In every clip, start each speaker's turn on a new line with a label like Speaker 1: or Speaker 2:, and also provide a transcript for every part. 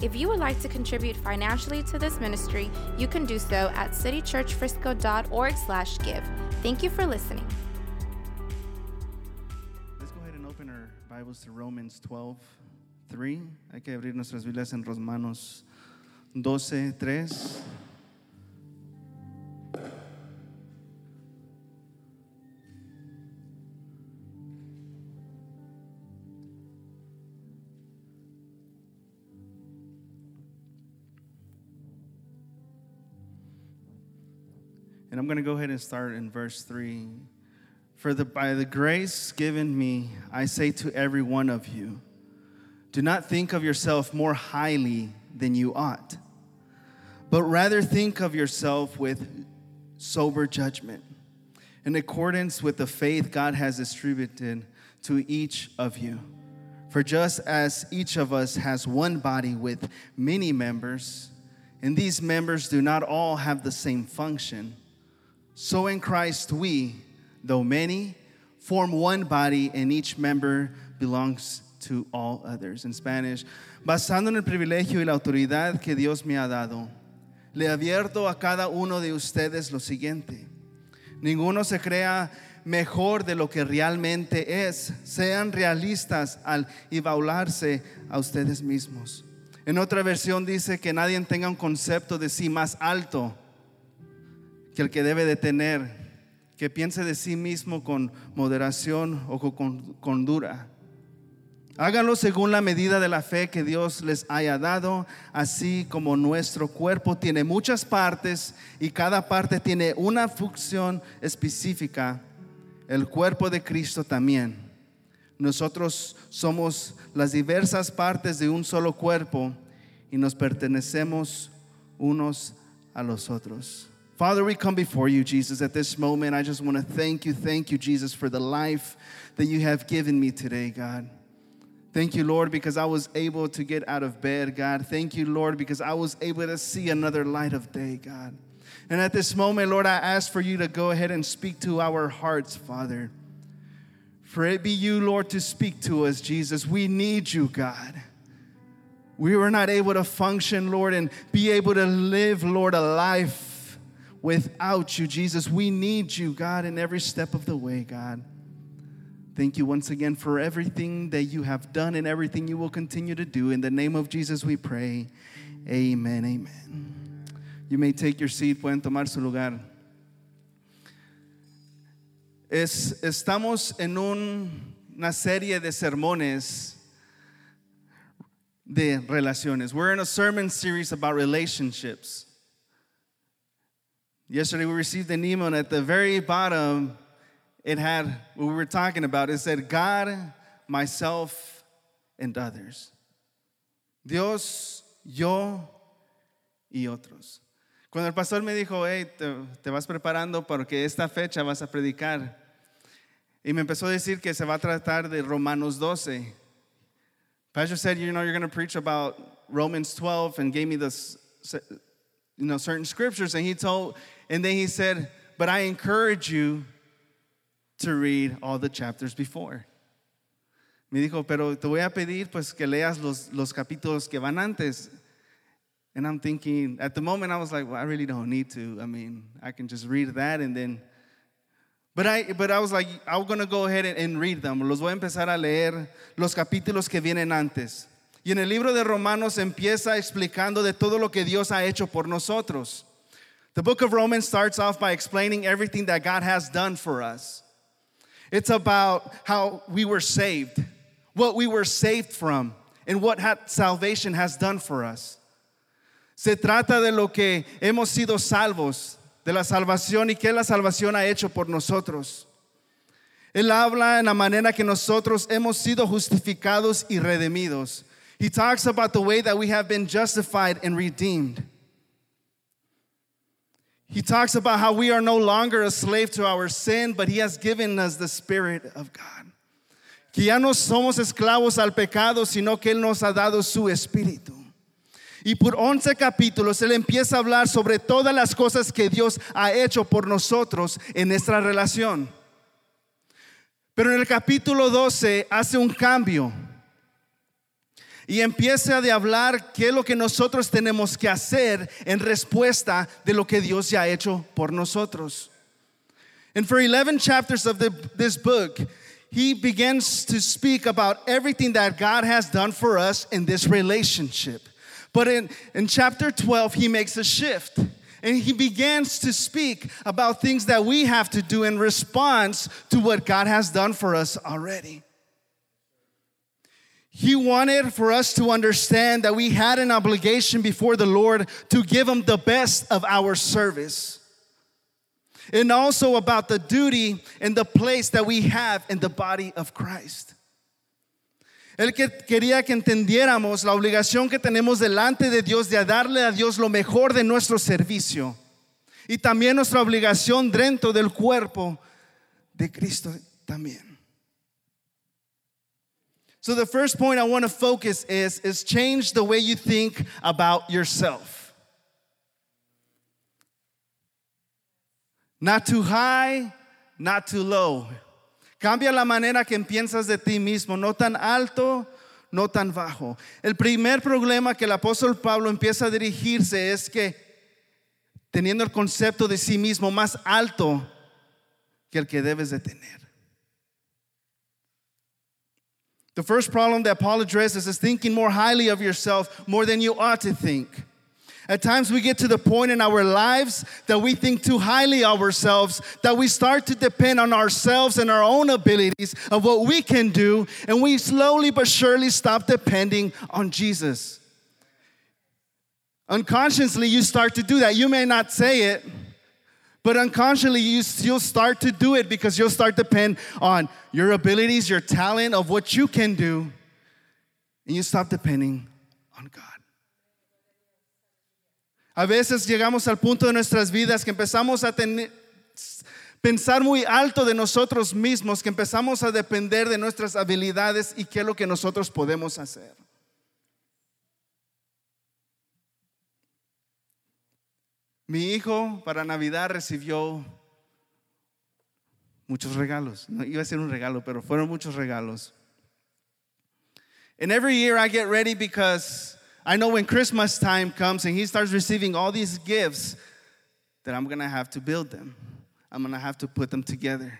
Speaker 1: If you would like to contribute financially to this ministry, you can do so at citychurchfrisco.org/give. Thank you for listening.
Speaker 2: Let's go ahead and open our Bibles to Romans 12, 3. Hay que abrir nuestras Biblias en Romanos 12, 3. And I'm going to go ahead and start in verse 3. For the, by the grace given me, I say to every one of you, do not think of yourself more highly than you ought, but rather think of yourself with sober judgment, in accordance with the faith God has distributed to each of you. For just as each of us has one body with many members, and these members do not all have the same function, so in Christ we, though many, form one body and each member belongs to all others. In Spanish, basando en el privilegio y la autoridad que Dios me ha dado, le advierto a cada uno de ustedes lo siguiente. Ninguno se crea mejor de lo que realmente es. Sean realistas al evaluarse a ustedes mismos. En otra versión dice que nadie tenga un concepto de sí más alto que el que debe de tener, que piense de sí mismo con moderación o con cordura. Háganlo según la medida de la fe que Dios les haya dado, así como nuestro cuerpo tiene muchas partes y cada parte tiene una función específica, el cuerpo de Cristo también. Nosotros somos las diversas partes de un solo cuerpo y nos pertenecemos unos a los otros. Father, we come before you, Jesus, at this moment. I just want to thank you, thank you, Jesus, for the life that you have given me today, God. Thank you, Lord, because I was able to get out of bed, God. Thank you, Lord, because I was able to see another light of day, God. And at this moment, Lord, I ask for you to go ahead and speak to our hearts, Father. For it be you, Lord, to speak to us, Jesus. We need you, God. We were not able to function, Lord, and be able to live, Lord, a life without you, Jesus. We need you, God, in every step of the way, God. Thank you once again for everything that you have done and everything you will continue to do. In the name of Jesus, we pray. Amen. Amen. You may take your seat, pueden tomar su lugar. Es, estamos en un- una serie de sermones de relaciones. We're in a sermon series about relationships. Yesterday we received an email, and at the very bottom, it had what we were talking about. It said, God, myself, and others. Dios, yo y otros. Cuando el pastor me dijo, hey, te, te vas preparando porque esta fecha vas a predicar. Y me empezó a decir que se va a tratar de Romanos 12. Pastor said, you know, you're going to preach about Romans 12 and gave me this, you know, certain scriptures. And he told, and then he said, but I encourage you to read all the chapters before. Me dijo, pero te voy a pedir pues que leas los, los capítulos que van antes. And I'm thinking, at the moment, I was like, well, I really don't need to. I mean, I can just read that and then. But I, but I was like, I'm going to go ahead and, and read them. Los voy a empezar a leer los capítulos que vienen antes. Y en el libro de Romanos empieza explicando de todo lo que Dios ha hecho por nosotros. The book of Romans starts off by explaining everything that God has done for us. It's about how we were saved, what we were saved from, and what salvation has done for us. Se trata de lo que hemos sido salvos, de la salvación y qué la salvación ha hecho por nosotros. Él habla en la manera que nosotros hemos sido justificados y redimidos. He talks about the way that we have been justified and redeemed. He talks about how we are no longer a slave to our sin, but He has given us the Spirit of God. Que ya no somos esclavos al pecado, sino que Él nos ha dado su Espíritu. Y por 11 capítulos Él empieza a hablar sobre todas las cosas que Dios ha hecho por nosotros en nuestra relación. Pero en el capítulo 12 hace un cambio y empieza a hablar qué es lo que nosotros tenemos que hacer en respuesta de lo que Dios ya ha hecho por nosotros. And for 11 chapters of the, this book, he begins to speak about everything that God has done for us in this relationship. But in, in chapter 12, he makes a shift. And he begins to speak about things that we have to do in response to what God has done for us already. He wanted for us to understand that we had an obligation before the Lord to give Him the best of our service. And also about the duty and the place that we have in the body of Christ. Él que quería que entendiéramos la obligación que tenemos delante de Dios de darle a Dios lo mejor de nuestro servicio y también nuestra obligación dentro del cuerpo de Cristo también. So the first point I want to focus is is change the way you think about yourself. Not too high, not too low. Cambia la manera que piensas de ti mismo, no tan alto, no tan bajo. El primer problema que el apóstol Pablo empieza a dirigirse es que teniendo el concepto de sí mismo más alto que el que debes de tener. The first problem that Paul addresses is thinking more highly of yourself more than you ought to think. At times we get to the point in our lives that we think too highly of ourselves, that we start to depend on ourselves and our own abilities of what we can do, and we slowly but surely stop depending on Jesus. Unconsciously, you start to do that. You may not say it, but unconsciously, you, you'll start to do it because you'll start to depend on your abilities, your talent, of what you can do, and you stop depending on God. A veces llegamos al punto de nuestras vidas que empezamos a tener, pensar muy alto de nosotros mismos, que empezamos a depender de nuestras habilidades y qué es lo que nosotros podemos hacer. Mi hijo para Navidad recibió muchos regalos. No iba a ser un regalo, pero fueron muchos regalos. And every year I get ready because I know when Christmas time comes and he starts receiving all these gifts, that I'm gonna have to build them. I'm gonna have to put them together.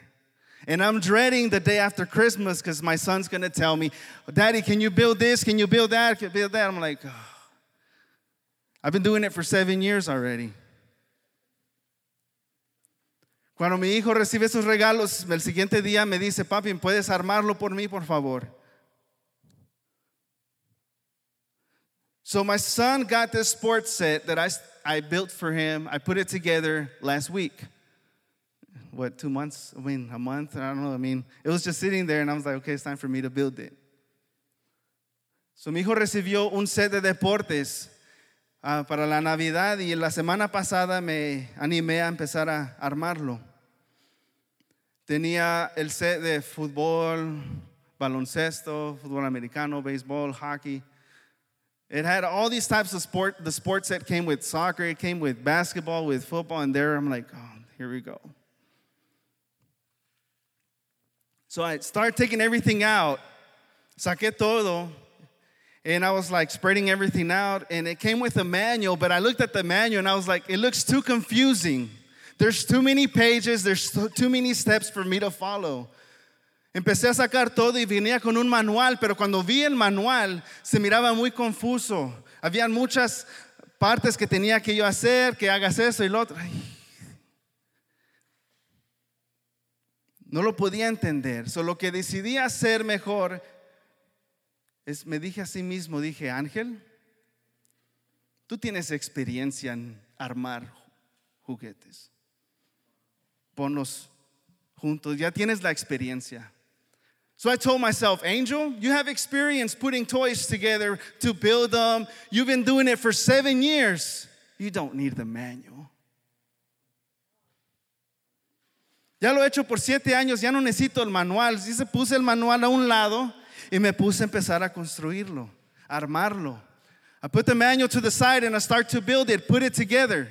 Speaker 2: And I'm dreading the day after Christmas because my son's gonna tell me, Daddy, can you build this? Can you build that? Can you build that? I'm like, oh. I've been doing it for seven years already. Cuando mi hijo recibe esos regalos, el siguiente día me dice, papi, ¿puedes armarlo por mí, por favor? So my son got this sports set that I, I built for him. I put it together last week. What, two months? I mean, a month? I don't know. I mean, it was just sitting there and I was like, okay, it's time for me to build it. So mi hijo recibió un set de deportes uh, para la Navidad y la semana pasada me animé a empezar a armarlo. Tenía el set de fútbol, baloncesto, fútbol americano, béisbol, hockey. It had all these types of sport. The sports set came with soccer, it came with basketball, with football, and there I'm like, oh, here we go. So I started taking everything out, saqué todo, and I was like spreading everything out, and it came with a manual, but I looked at the manual and I was like, it looks too confusing. There's too many pages, there's too many steps for me to follow. Empecé a sacar todo y venía con un manual, pero cuando vi el manual se miraba muy confuso. Habían muchas partes que tenía que yo hacer, que hagas eso y lo otro. No lo podía entender. Solo que decidí hacer mejor es me dije a sí mismo, dije, Ángel, tú tienes experiencia en armar juguetes. Ponlos juntos, ya tienes la experiencia. So I told myself, Angel, you have experience putting toys together to build them. You've been doing it for seven years. You don't need the manual. Ya lo he hecho por siete años, ya no necesito el manual. Sí se puse el manual a un lado y me puse a empezar a construirlo, a armarlo. I put the manual to the side and I start to build it, put it together.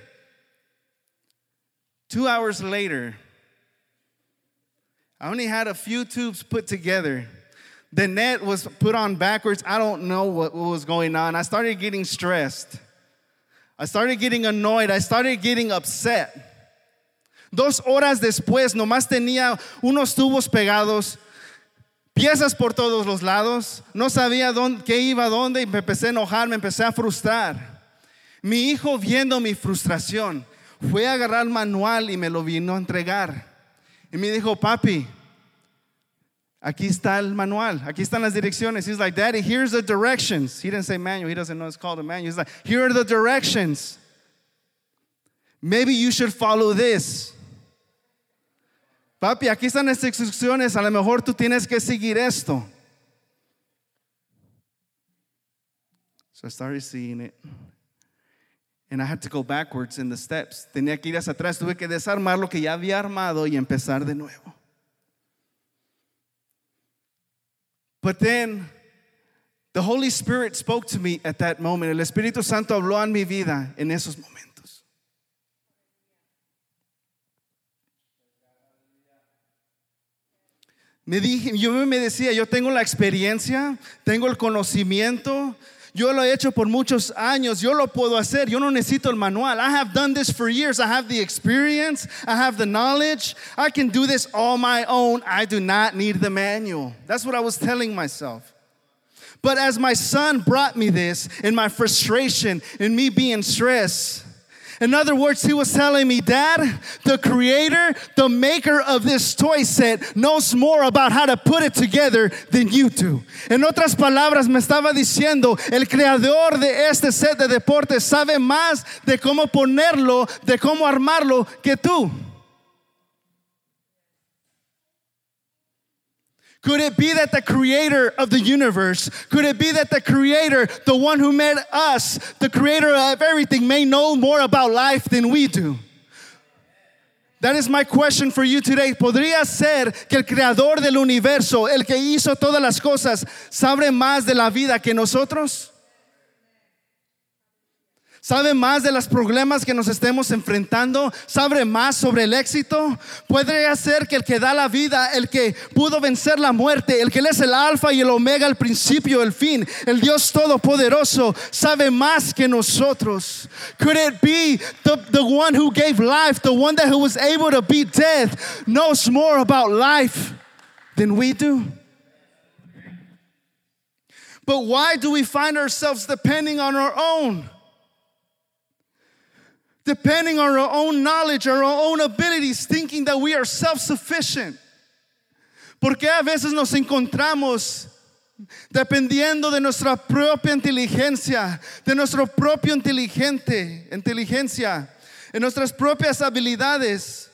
Speaker 2: Two hours later, I only had a few tubes put together. The net was put on backwards. I don't know what, what was going on. I started getting stressed. I started getting annoyed. I started getting upset. Dos horas después, nomás tenía unos tubos pegados, piezas por todos los lados. No sabía dónde, qué iba dónde y me empecé a enojar, me empecé a frustrar. Mi hijo, viendo mi frustración, fue a agarrar el manual y me lo vino a entregar. Y me dijo, papi, aquí está el manual, aquí están las direcciones. He's like, Daddy, here's the directions. He didn't say manual, he doesn't know it's called a manual. He's like, here are the directions. Maybe you should follow this. Papi, aquí están las instrucciones, a lo mejor tú tienes que seguir esto. So I started seeing it. And I had to go backwards in the steps. Tenía que ir hacia atrás, tuve que desarmar lo que ya había armado y empezar de nuevo. But then the Holy Spirit spoke to me at that moment. El Espíritu Santo habló en mi vida en esos momentos. Me dije, yo me decía, yo tengo la experiencia, tengo el conocimiento, yo lo he hecho por muchos años, yo lo puedo hacer, yo no necesito el manual. I have done this for years, I have the experience, I have the knowledge, I can do this all my own. I do not need the manual. That's what I was telling myself. But as my son brought me this, in my frustration, in me being stressed, in other words, he was telling me, Dad, the creator, the maker of this toy set, knows more about how to put it together than you do. En otras palabras, me estaba diciendo, el creador de este set de deportes sabe más de cómo ponerlo, de cómo armarlo que tú. Could it be that the creator of the universe, could it be that the creator, the one who made us, the creator of everything, may know more about life than we do? That is my question for you today. ¿Podría ser que el creador del universo, el que hizo todas las cosas, sabe más de la vida que nosotros? ¿Sabe más de los problemas que nos estemos enfrentando? ¿Sabe más sobre el éxito? Podría ser que el que da la vida, el que pudo vencer la muerte, el que es el alfa y el omega, el principio, el fin, el Dios todopoderoso, sabe más que nosotros. Could it be the, the one who gave life, the one that who was able to beat death, knows more about life than we do? But why do we find ourselves depending on our own? Depending on our own knowledge, our own abilities, thinking that we are self sufficient. Porque a veces nos encontramos dependiendo de nuestra propia inteligencia, de nuestro propio inteligente, inteligencia, en nuestras propias habilidades.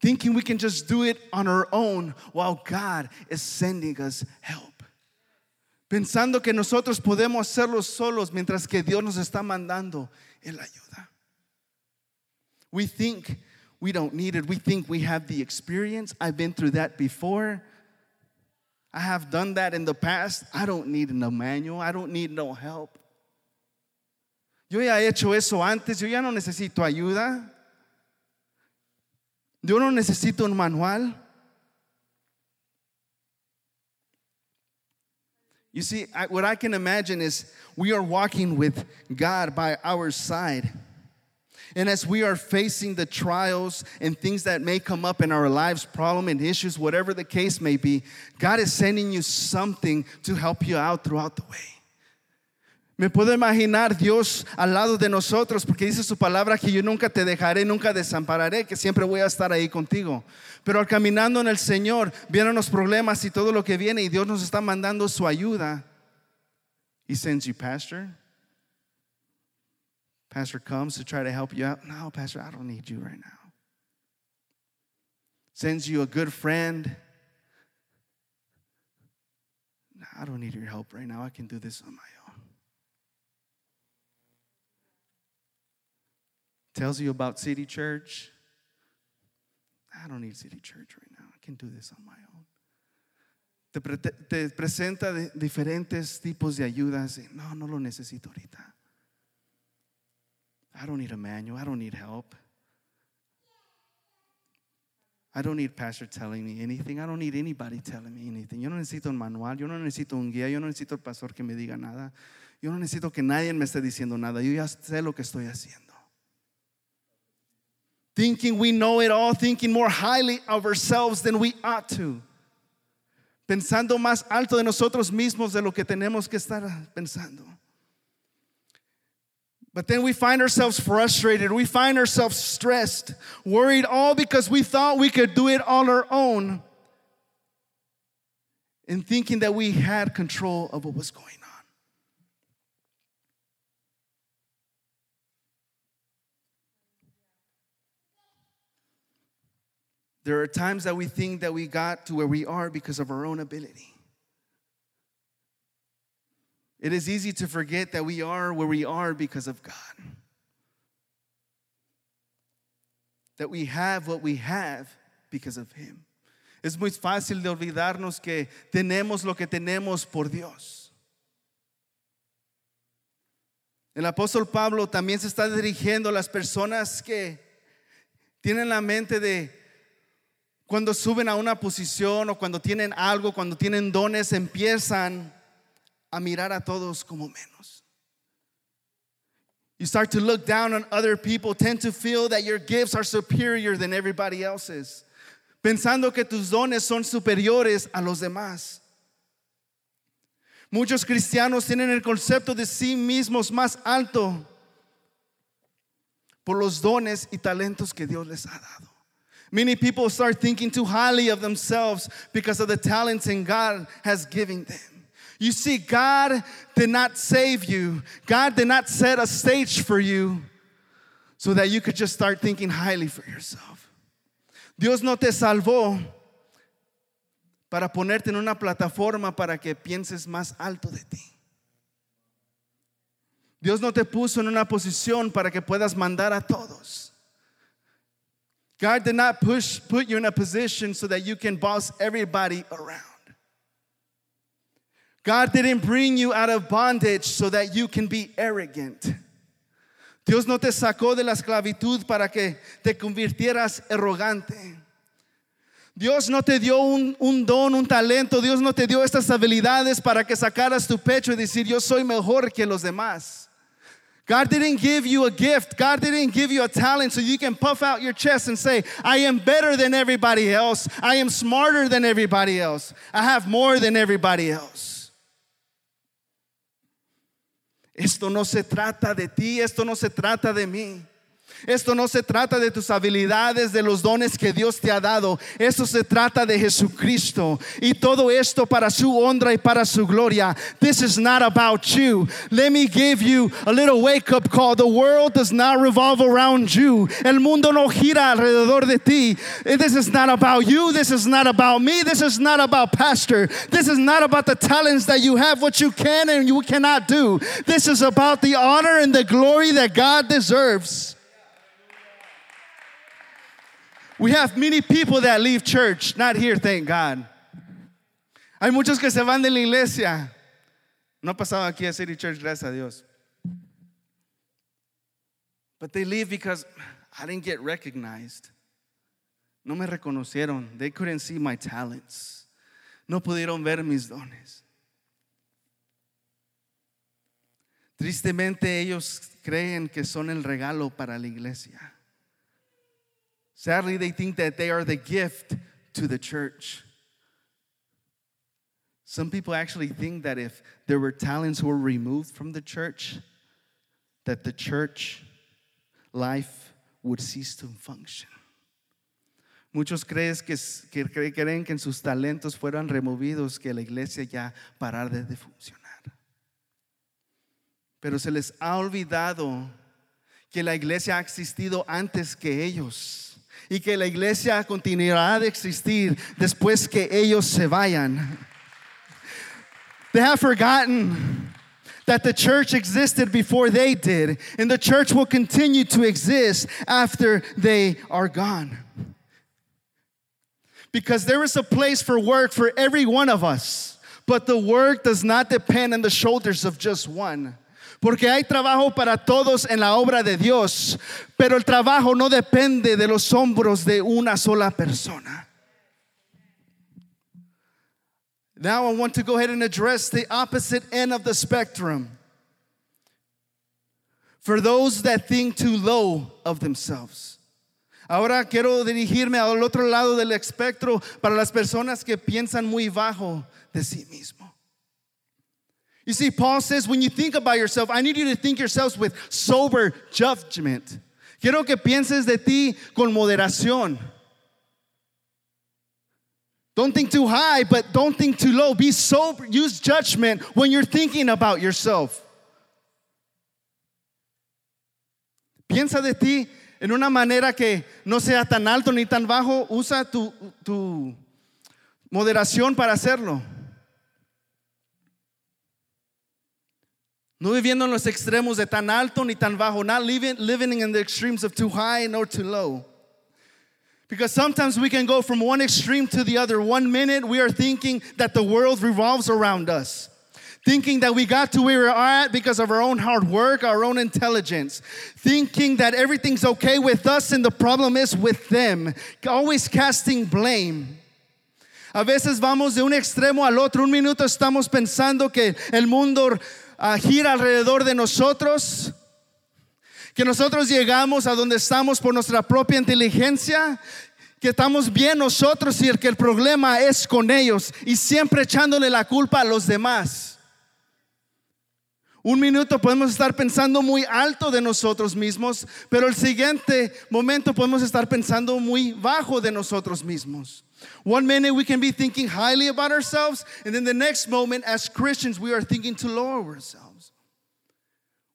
Speaker 2: Thinking we can just do it on our own while God is sending us help. Pensando que nosotros podemos hacerlo solos mientras que Dios nos está mandando el ayuda. We think we don't need it. We think we have the experience. I've been through that before. I have done that in the past. I don't need no manual. I don't need no help. Yo ya he hecho eso antes. Yo ya no necesito ayuda. Yo no necesito un manual. You see, I, what I can imagine is we are walking with God by our side. And as we are facing the trials and things that may come up in our lives, problem and issues, whatever the case may be, God is sending you something to help you out throughout the way. Me puedo imaginar Dios al lado de nosotros porque dice su palabra que yo nunca te dejaré, nunca desampararé, que siempre voy a estar ahí contigo. Pero al caminando en el Señor, vienen los problemas y todo lo que viene y Dios nos está mandando su ayuda. He sends you, Pastor. Pastor comes to try to help you out. No, Pastor, I don't need you right now. sends you a good friend. I don't need your help right now. I can do this on my own. Tells you about City Church. I don't need City Church right now. I can do this on my own. Te, pre- te presenta diferentes tipos de ayudas. No, no lo necesito ahorita. I don't need a manual. I don't need help. I don't need pastor telling me anything. I don't need anybody telling me anything. Yo no necesito un manual, yo no necesito un guía, yo no necesito el pastor que me diga nada. Yo no necesito que nadie me esté diciendo nada. Yo ya sé lo que estoy haciendo. Thinking we know it all, thinking more highly of ourselves than we ought to. Pensando más alto de nosotros mismos de lo que tenemos que estar pensando. But then we find ourselves frustrated. We find ourselves stressed, worried, all because we thought we could do it on our own. And thinking that we had control of what was going on. There are times that we think that we got to where we are because of our own ability. It is easy to forget that we are where we are because of God. That we have what we have because of Him. Es muy fácil de olvidarnos que tenemos lo que tenemos por Dios. El apóstol Pablo también se está dirigiendo a las personas que tienen la mente de cuando suben a una posición o cuando tienen algo, cuando tienen dones, empiezan a mirar a todos como menos. You start to look down on other people, tend to feel that your gifts are superior than everybody else's, pensando que tus dones son superiores a los demás. Muchos cristianos tienen el concepto de sí mismos más alto por los dones y talentos que Dios les ha dado. Many people start thinking too highly of themselves because of the talents and God has given them. You see, God did not save you, God did not set a stage for you so that you could just start thinking highly for yourself. Dios no te salvó para ponerte en una plataforma para que pienses más alto de ti. Dios no te puso en una posición para que puedas mandar a todos. God did not push, put you in a position so that you can boss everybody around. God didn't bring you out of bondage so that you can be arrogant. Dios no te sacó de la esclavitud para que te convirtieras arrogante. Dios no te dio un, un, don, un talento. Dios no te dio estas habilidades para que sacaras tu pecho y decir, yo soy mejor que los demás. God didn't give you a gift. God didn't give you a talent so you can puff out your chest and say, I am better than everybody else. I am smarter than everybody else. I have more than everybody else. Esto no se trata de ti, esto no se trata de mí. Esto no se trata de tus habilidades, de los dones que Dios te ha dado. Esto se trata de Jesucristo. Y todo esto para su honra y para su gloria. This is not about you. Let me give you a little wake up call. The world does not revolve around you. El mundo no gira alrededor de ti. This is not about you. This is not about me. This is not about pastor. This is not about the talents that you have, what you can and you cannot do. This is about the honor and the glory that God deserves. We have many people that leave church, not here, thank God. Hay muchos que se van de la iglesia. No ha aquí a City Church, gracias a Dios. But they leave because I didn't get recognized. No me reconocieron. They couldn't see my talents. No pudieron ver mis dones. Tristemente ellos creen que son el regalo para la iglesia. Sadly, they think that they are the gift to the church. Some people actually think that if there were talents were removed from the church, that the church life would cease to function. Muchos creen que, que, creen que en sus talentos fueran removidos, que la iglesia ya parar de, de funcionar. Pero se les ha olvidado que la iglesia ha existido antes que ellos y que la iglesia continuará de existir después que ellos se vayan. They have forgotten that the church existed before they did, and the church will continue to exist after they are gone. Because there is a place for work for every one of us, but the work does not depend on the shoulders of just one. Porque hay trabajo para todos en la obra de Dios, pero el trabajo no depende de los hombros de una sola persona. Now I want to go ahead and address the opposite end of the spectrum. For those that think too low of themselves. Ahora quiero dirigirme al otro lado del espectro para las personas que piensan muy bajo de sí mismo. You see, Paul says, when you think about yourself, I need you to think yourselves with sober judgment. Quiero que pienses de ti con moderación. Don't think too high, but don't think too low. Be sober. Use judgment when you're thinking about yourself. Piensa de ti en una manera que no sea tan alto ni tan bajo. Usa tu, tu moderación para hacerlo. No viviendo en los extremos de tan alto ni tan bajo. Not living, living in the extremes of too high nor too low. Because sometimes we can go from one extreme to the other. One minute we are thinking that the world revolves around us, thinking that we got to where we're at because of our own hard work, our own intelligence, thinking that everything's okay with us and the problem is with them, always casting blame. A veces vamos de un extremo al otro. Un minuto estamos pensando que el mundo uh, gira alrededor de nosotros. que nosotros llegamos a donde estamos por nuestra propia inteligencia, que estamos bien nosotros y el que el problema es con ellos y siempre echándole la culpa a los demás. Un minuto podemos estar pensando muy alto de nosotros mismos, pero el siguiente momento podemos estar pensando muy bajo de nosotros mismos. One minute we can be thinking highly about ourselves, and then the next moment, as Christians, we are thinking to lower ourselves.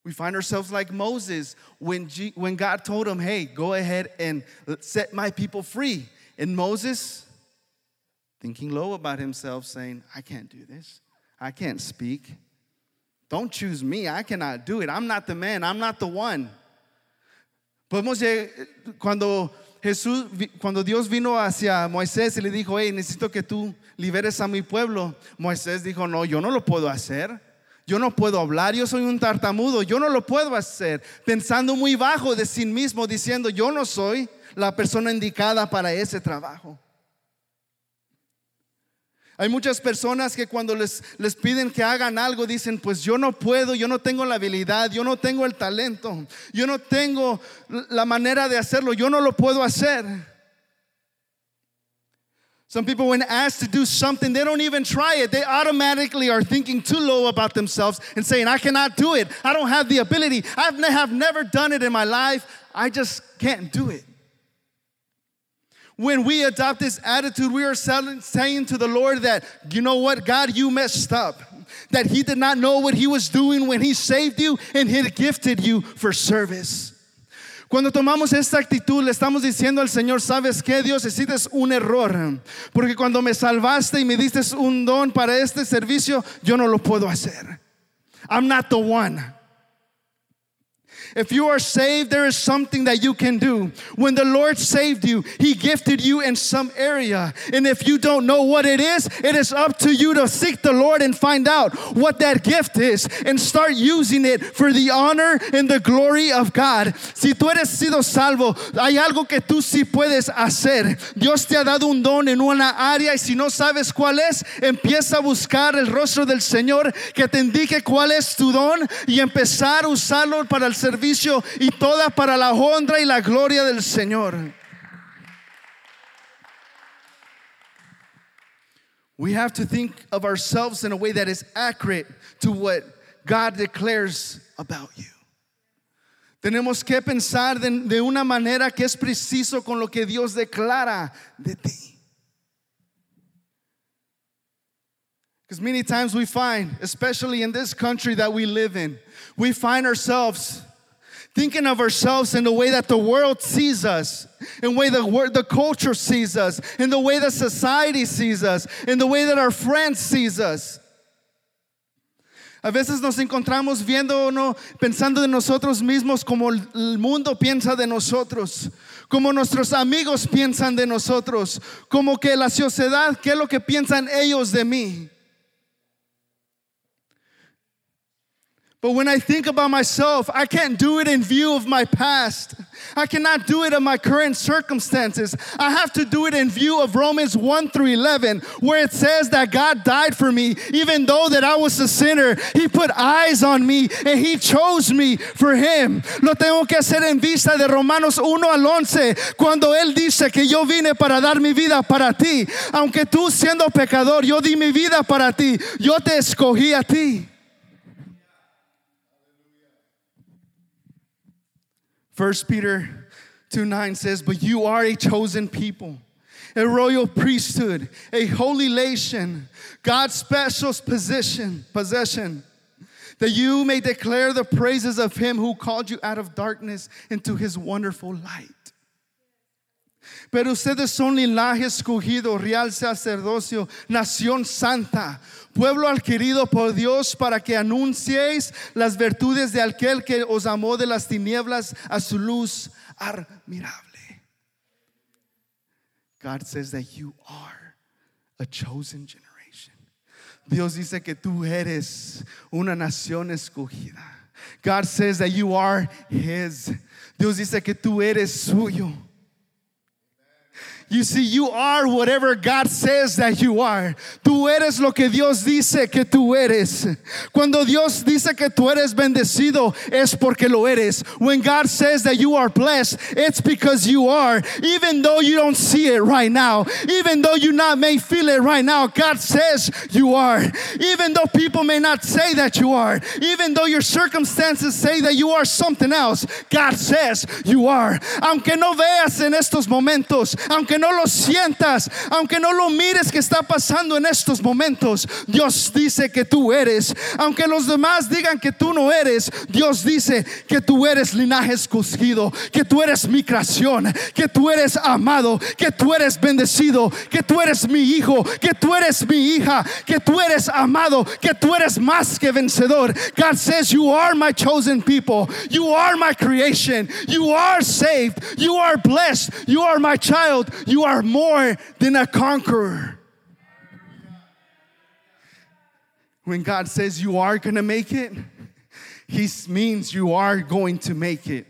Speaker 2: We find ourselves like Moses when, G- when God told him, hey, go ahead and set my people free. And Moses, thinking low about himself, saying, I can't do this. I can't speak. Don't choose me. I cannot do it. I'm not the man. I'm not the one. Podemos cuando Jesús, cuando Dios vino hacia Moisés y le dijo, hey, necesito que tú liberes a mi pueblo, Moisés dijo, no, yo no lo puedo hacer. Yo no puedo hablar, yo soy un tartamudo, yo no lo puedo hacer. Pensando muy bajo de sí mismo, diciendo, yo no soy la persona indicada para ese trabajo. Hay muchas personas que cuando les, les piden que hagan algo dicen, pues yo no puedo, yo no tengo la habilidad, yo no tengo el talento, yo no tengo la manera de hacerlo, yo no lo puedo hacer. Some people, when asked to do something, they don't even try it. They automatically are thinking too low about themselves and saying, I cannot do it. I don't have the ability. I have never done it in my life. I just can't do it. When we adopt this attitude, we are saying to the Lord that, you know what, God, you messed up. That He did not know what He was doing when He saved you and He gifted you for service. Cuando tomamos esta actitud, le estamos diciendo al Señor, ¿sabes qué, Dios? Hiciste un error. Porque cuando me salvaste y me diste un don para este servicio, yo no lo puedo hacer. I'm not the one. If you are saved, there is something that you can do. When the Lord saved you, He gifted you in some area. And if you don't know what it is, it is up to you to seek the Lord and find out what that gift is and start using it for the honor and the glory of God. Si tú eres sido salvo, hay algo que tú sí puedes hacer. Dios te ha dado un don en una área y si no sabes cuál es, empieza a buscar el rostro del Señor que te indique cuál es tu don y empezar a usarlo para el servicio servicio y toda para la honra y la gloria del Señor. We have to think of ourselves in a way that is accurate to what God declares about you. Tenemos que pensar de, de, una manera que es preciso con lo que Dios declara de ti. Because many times we find, especially in this country that we live in, we find ourselves thinking of ourselves in the way that the world sees us, in the way the, wor- the culture sees us, in the way that society sees us, in the way that our friends sees us. A veces nos encontramos viendo, no, pensando de nosotros mismos como el mundo piensa de nosotros, como nuestros amigos piensan de nosotros, como que la sociedad, qué es lo que piensan ellos de mí. But when I think about myself, I can't do it in view of my past. I cannot do it in my current circumstances. I have to do it in view of Romans 1 through 11, where it says that God died for me, even though that I was a sinner. He put eyes on me and He chose me for Him. Lo tengo que hacer en vista de Romanos 1 al 11, cuando Él dice que yo vine para dar mi vida para ti. Aunque tú siendo pecador, yo di mi vida para ti. Yo te escogí a ti. First Peter 2 9 says, But you are a chosen people, a royal priesthood, a holy nation, God's special position, possession, that you may declare the praises of him who called you out of darkness into his wonderful light. Pero ustedes son linaje escogido, real sacerdocio, nación santa, pueblo adquirido por Dios para que anunciéis las virtudes de aquel que os amó de las tinieblas a su luz admirable. God says that you are a chosen generation. Dios dice que tú eres una nación escogida. God says that you are His. Dios dice que tú eres suyo. You see, you are whatever God says that you are. Tú eres lo que Dios dice que tú eres. Cuando Dios dice que tú eres bendecido, es porque lo eres. When God says that you are blessed, it's because you are. Even though you don't see it right now, even though you not may feel it right now, God says you are. Even though people may not say that you are, even though your circumstances say that you are something else, God says you are. Aunque no veas en estos momentos, aunque no lo sientas, aunque no lo mires que está pasando en estos momentos, Dios dice que tú eres. Aunque los demás digan que tú no eres, Dios dice que tú eres linaje escogido, que tú eres mi creación, que tú eres amado, que tú eres bendecido, que tú eres mi hijo, que tú eres mi hija, que tú eres amado, que tú eres más que vencedor. God says you are my chosen people. You are my creation. You are saved. You are blessed. You are my child. You are more than a conqueror. When God says you are going to make it, He means you are going to make it.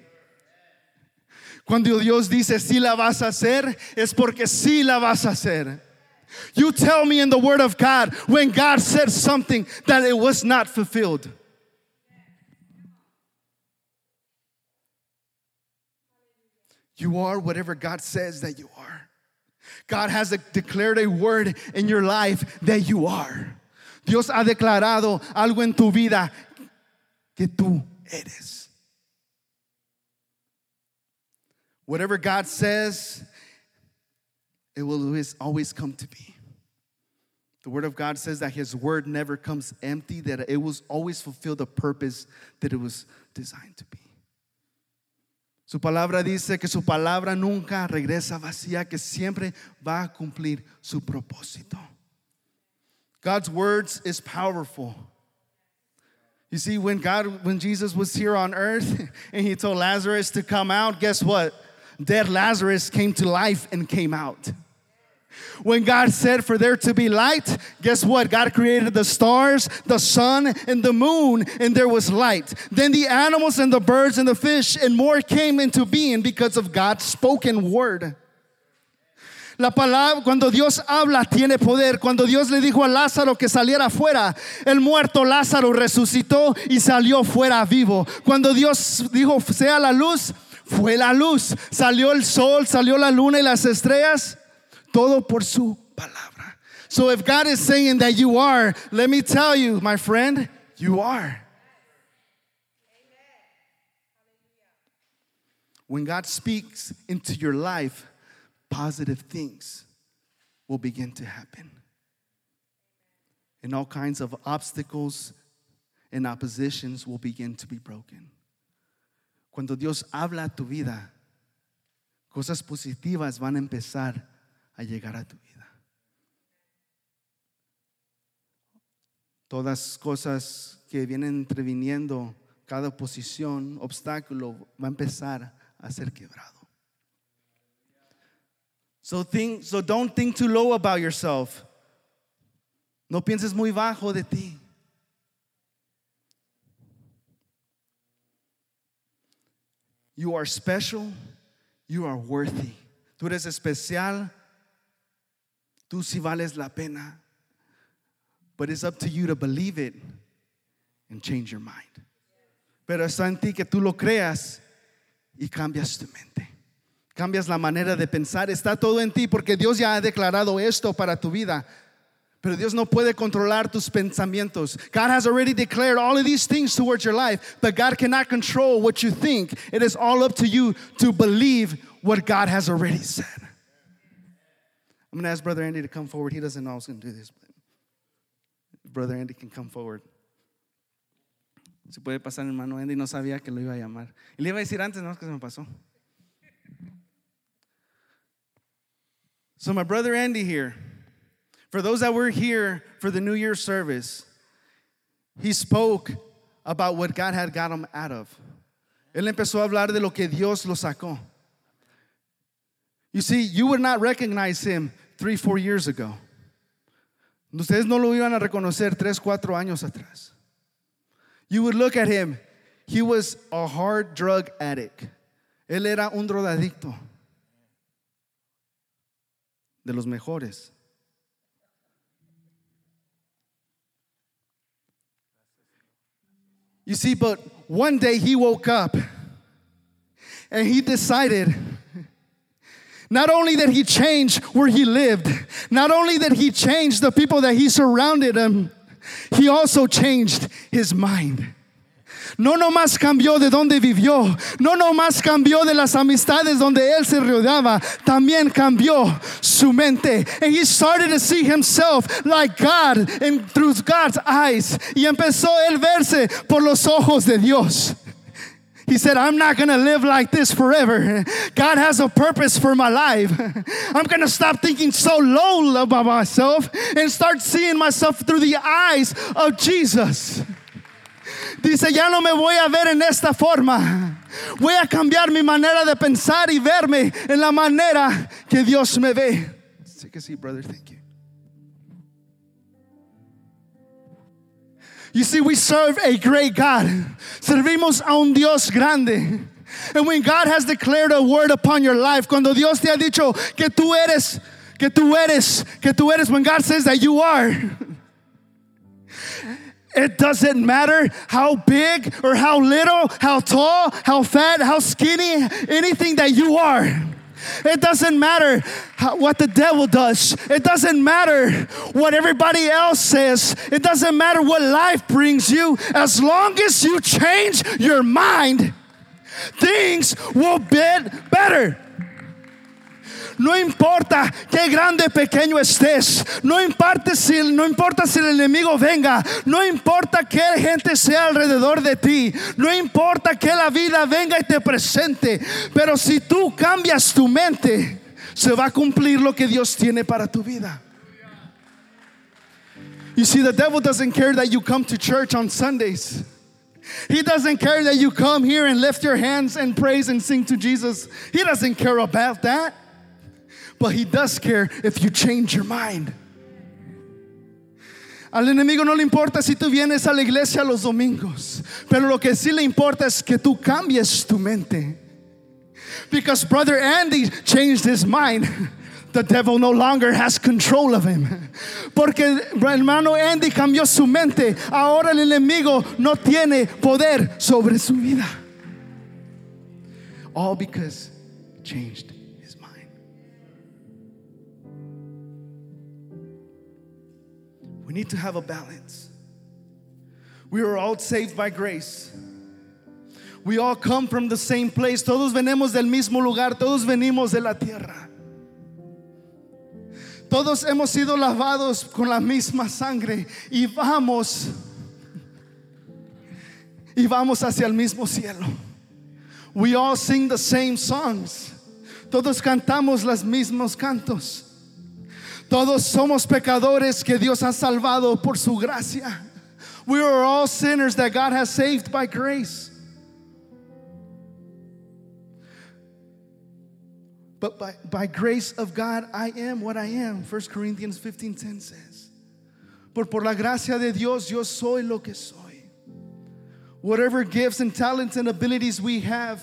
Speaker 2: Cuando Dios dice sí la vas a hacer, es porque sí la vas a hacer. You tell me in the Word of God when God said something that it was not fulfilled. You are whatever God says that you are. God has declared a word in your life that you are. Dios ha declarado algo en tu vida que tú eres. Whatever God says, it will always, always come to be. The Word of God says that His Word never comes empty, that it will always fulfill the purpose that it was designed to be. Su palabra dice que su palabra nunca regresa vacía, que siempre va a cumplir su propósito. God's words is powerful. You see, when God, when Jesus was here on earth and he told Lazarus to come out, guess what? Dead Lazarus came to life and came out. When God said for there to be light, guess what? God created the stars, the sun, and the moon, and there was light. Then the animals and the birds and the fish and more came into being because of God's spoken word. La palabra, cuando Dios habla, tiene poder. Cuando Dios le dijo a Lázaro que saliera fuera, el muerto Lázaro resucitó y salió fuera vivo. Cuando Dios dijo, sea la luz, fue la luz. Salió el sol, salió la luna y las estrellas. Todo por su palabra. So if God is saying that you are, let me tell you, my friend, you are. When God speaks into your life, positive things will begin to happen. And all kinds of obstacles and oppositions will begin to be broken. cuando Dios habla a tu vida, cosas positivas van a empezar a llegar a tu vida. Todas cosas que vienen interviniendo, cada oposición, obstáculo, va a empezar a ser quebrado. So, think, so don't think too low about yourself. No pienses muy bajo de ti. You are special. You are worthy. Tú eres especial. Tú sí vales la pena. But it's up to you to believe it and change your mind. Pero está en ti que tú lo creas y cambias tu mente. Cambias la manera de pensar. Está todo en ti porque Dios ya ha declarado esto para tu vida. Pero Dios no puede controlar tus pensamientos. God has already declared all of these things towards your life, but God cannot control what you think. It is all up to you to believe what God has already said. I'm going to ask Brother Andy to come forward. He doesn't know I was going to do this, but Brother Andy can come forward. Se puede pasar, hermano Andy, no sabía que lo iba a llamar. Y le iba a decir antes, no, es que se me pasó. So, my brother Andy here, for those that were here for the New Year service, he spoke about what God had got him out of. Él empezó a hablar de lo que Dios lo sacó. You see, you would not recognize him three, four years ago. Ustedes no lo iban a reconocer tres, cuatro años atrás. You would look at him, he was a hard drug addict. Él era un drogadicto. De los mejores. You see, but one day he woke up and he decided not only that he changed where he lived, not only that he changed the people that he surrounded him, he also changed his mind. No nomás cambió de donde vivió, no nomás cambió de las amistades donde él se rodeaba, también cambió su mente. And he started to see himself like God and through God's eyes. Y empezó él verse por los ojos de Dios. He said, I'm not gonna live like this forever. God has a purpose for my life. I'm gonna stop thinking so low about myself and start seeing myself through the eyes of Jesus. Dice, ya no me voy a ver en esta forma. Voy a cambiar mi manera de pensar y verme en la manera que Dios me ve. Take a seat, brother. Thank you. You see, we serve a great God. Servimos a un Dios grande. And when God has declared a word upon your life, cuando Dios te ha dicho que tú eres, que tú eres, que tú eres, when God says that you are, it doesn't matter how big or how little, how tall, how fat, how skinny, anything that you are. It doesn't matter how, what the devil does. It doesn't matter what everybody else says. It doesn't matter what life brings you. As long as you change your mind, things will get better. No importa qué grande pequeño estés, no importa si no importa si el enemigo venga, no importa qué gente sea alrededor de ti, no importa que la vida venga y te presente, pero si tú cambias tu mente, se va a cumplir lo que Dios tiene para tu vida. You see, the devil doesn't care that you come to church on Sundays. He doesn't care that you come here and lift your hands and praise and sing to Jesus. He doesn't care about that. But he does care if you change your mind. Al enemigo no le importa si tú vienes a la iglesia los domingos, pero lo que sí le importa es que tú cambies tu mente. Because brother Andy changed his mind. The devil no longer has control of him. Porque hermano Andy cambió su mente. Ahora el enemigo no tiene poder sobre su vida. All because changed We need to have a balance. We are all saved by grace. We all come from the same place. Todos venimos del mismo lugar. Todos venimos de la tierra. Todos hemos sido lavados con la misma sangre y vamos y vamos hacia el mismo cielo. We all sing the same songs. Todos cantamos los mismos cantos. Todos somos pecadores que Dios ha salvado por su gracia. We are all sinners that God has saved by grace. But by, by grace of God, I am what I am. 1 Corinthians 15:10 says. Por por la gracia de Dios, yo soy lo que soy. Whatever gifts and talents and abilities we have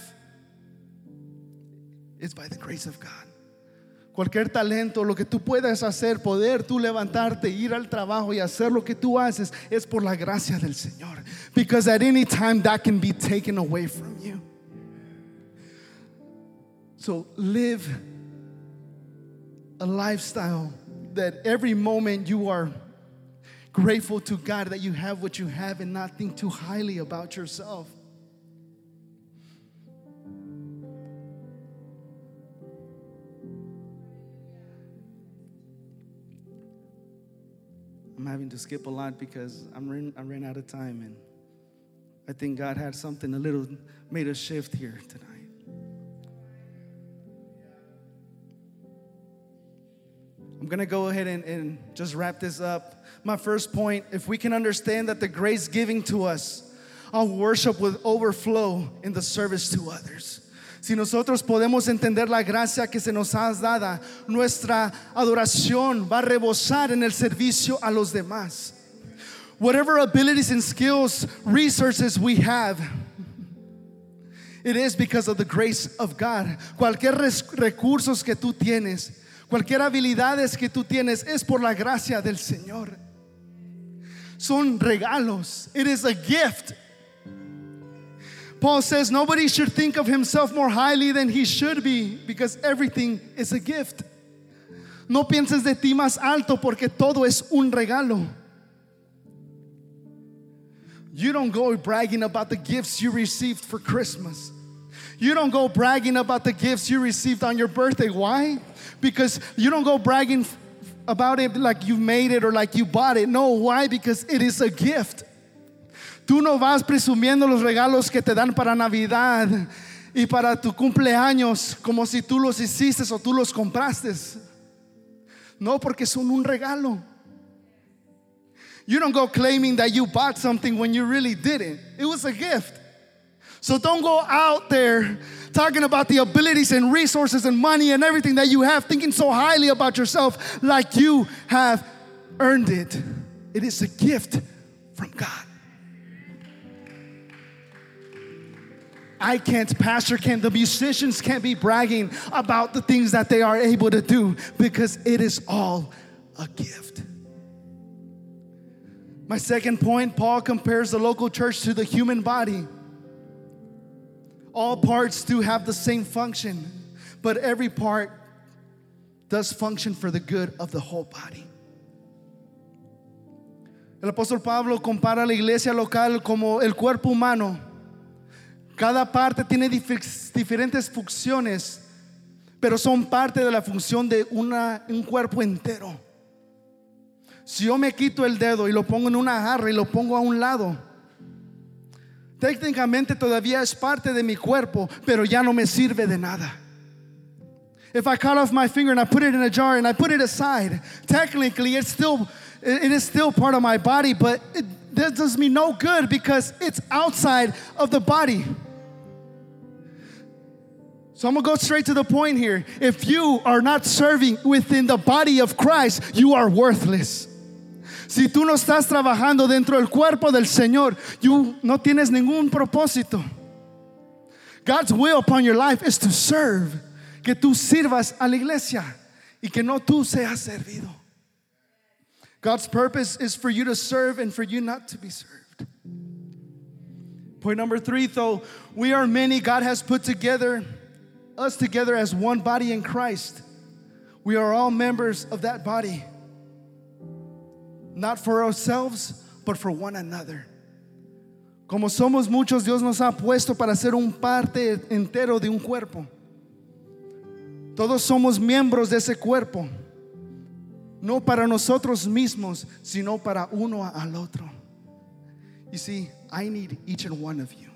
Speaker 2: is by the grace of God. Cualquier talento, lo que tú puedas hacer, poder tú levantarte, ir al trabajo y hacer lo que tú haces, es por la gracia del Señor. Because at any time that can be taken away from you. So live a lifestyle that every moment you are grateful to God that you have what you have and not think too highly about yourself. I'm having to skip a lot because I'm ran, I ran out of time and I think God had something a little made a shift here tonight. I'm gonna go ahead and, and just wrap this up. My first point if we can understand that the grace giving to us, our worship will overflow in the service to others. Si nosotros podemos entender la gracia que se nos ha dada, nuestra adoración va a rebosar en el servicio a los demás. Whatever abilities and skills, resources we have, it is because of the grace of God. Cualquier recursos que tú tienes, cualquier habilidades que tú tienes, es por la gracia del Señor. Son regalos. It is a gift. Paul says nobody should think of himself more highly than he should be because everything is a gift. No pienses de ti más alto porque todo es un regalo. You don't go bragging about the gifts you received for Christmas. You don't go bragging about the gifts you received on your birthday. Why? Because you don't go bragging about it like you made it or like you bought it. No, why? Because it is a gift. Tú no vas presumiendo los regalos que te dan para Navidad y para tu cumpleaños como si tú los hiciste o tú los compraste. No, porque son un regalo. You don't go claiming that you bought something when you really didn't. It was a gift. So don't go out there talking about the abilities and resources and money and everything that you have, thinking so highly about yourself like you have earned it. It is a gift from God. I can't, Pastor can't, the musicians can't be bragging about the things that they are able to do because it is all a gift. My second point Paul compares the local church to the human body. All parts do have the same function, but every part does function for the good of the whole body. El apóstol Pablo compara la iglesia local como el cuerpo humano. Cada parte tiene dif- diferentes funciones, pero son parte de la función de un cuerpo entero. Si yo me quito el dedo y lo pongo en una jarra y lo pongo a un lado, técnicamente todavía es parte de mi cuerpo, pero ya no me sirve de nada. If I cut off my finger and I put it in a jar and I put it aside, technically it's still it is still part of my body, but it does me no good because it's outside of the body. So I'm gonna go straight to the point here. If you are not serving within the body of Christ, you are worthless. Si tú no estás trabajando dentro del cuerpo del Señor, you no tienes ningún propósito. God's will upon your life is to serve, que tú sirvas a la iglesia y que no tú seas servido. God's purpose is for you to serve and for you not to be served. Point number three, though, we are many, God has put together us together as one body in Christ. We are all members of that body, not for ourselves, but for one another. Como somos muchos, Dios nos ha puesto para ser un parte entero de un cuerpo. Todos somos miembros de ese cuerpo, no para nosotros mismos, sino para uno al otro. You see, I need each and one of you.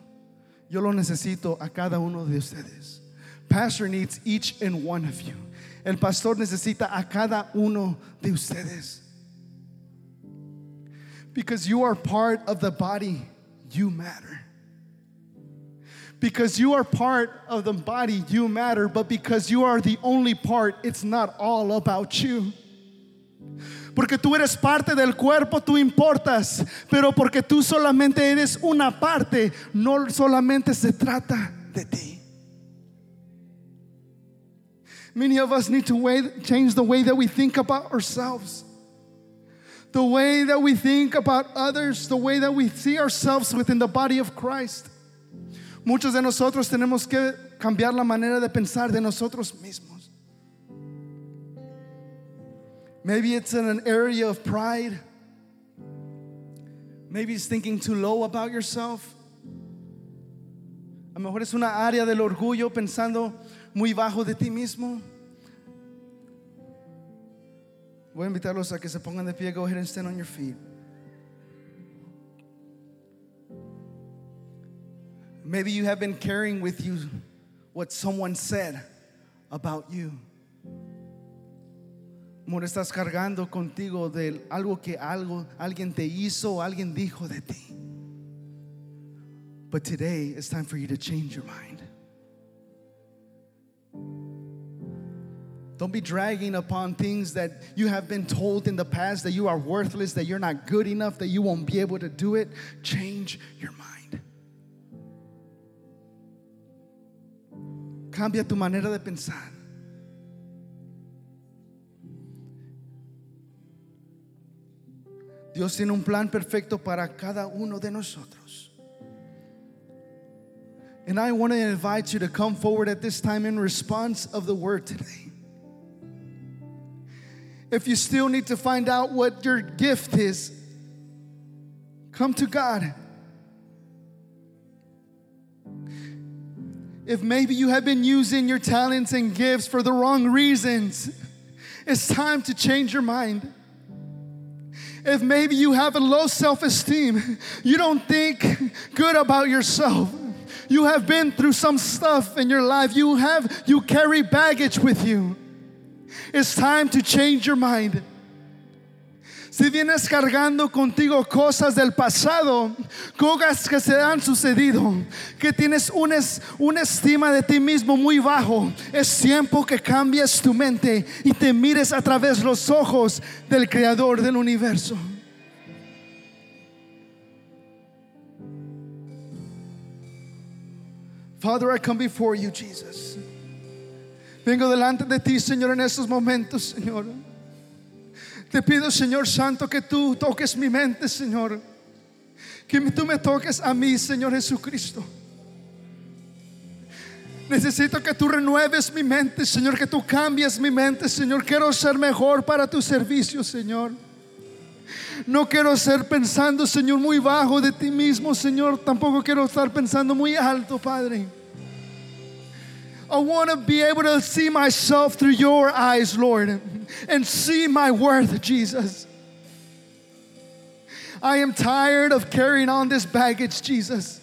Speaker 2: Yo lo necesito a cada uno de ustedes. Pastor needs each and one of you. El pastor necesita a cada uno de ustedes. Because you are part of the body, you matter. Because you are part of the body, you matter. But because you are the only part, it's not all about you. Porque tú eres parte del cuerpo, tú importas. Pero porque tú solamente eres una parte, no solamente se trata de ti. Many of us need to way, change the way that we think about ourselves, the way that we think about others, the way that we see ourselves within the body of Christ. Muchos de nosotros tenemos que cambiar la manera de pensar de nosotros mismos. Maybe it's in an area of pride. Maybe it's thinking too low about yourself. A lo mejor es una área del orgullo pensando muy bajo de ti mismo. Voy a invitarlos a que se pongan de pie. Go ahead and stand on your feet. Maybe you have been carrying with you what someone said about you. Amor, estás cargando contigo de algo que algo alguien te hizo, alguien dijo de ti. But today it's time for you to change your mind. Don't be dragging upon things that you have been told in the past that you are worthless, that you're not good enough, that you won't be able to do it. Change your mind. Cambia tu manera de pensar. Dios tiene un plan perfecto para cada uno de nosotros. And I want to invite you to come forward at this time in response of the word today. If you still need to find out what your gift is, come to God. If maybe you have been using your talents and gifts for the wrong reasons, it's time to change your mind. If maybe you have a low self esteem, you don't think good about yourself. You have been through some stuff in your life. You have you carry baggage with you. It's time to change your mind. Si vienes cargando contigo cosas del pasado, cosas que se han sucedido, que tienes una, una estima de ti mismo muy bajo, es tiempo que cambies tu mente y te mires a través los ojos del creador del universo. Father, I come before you, Jesus. Vengo delante de ti, Señor, en estos momentos, Señor. Te pido, Señor Santo, que tú toques mi mente, Señor. Que tú me toques a mí, Señor Jesucristo. Necesito que tú renueves mi mente, Señor, que tú cambies mi mente, Señor. Quiero ser mejor para tu servicio, Señor. No quiero ser pensando, Señor, muy bajo de ti mismo, Señor. Tampoco quiero estar pensando muy alto, Padre. I want to be able to see myself through your eyes, Lord, and see my worth, Jesus. I am tired of carrying on this baggage, Jesus.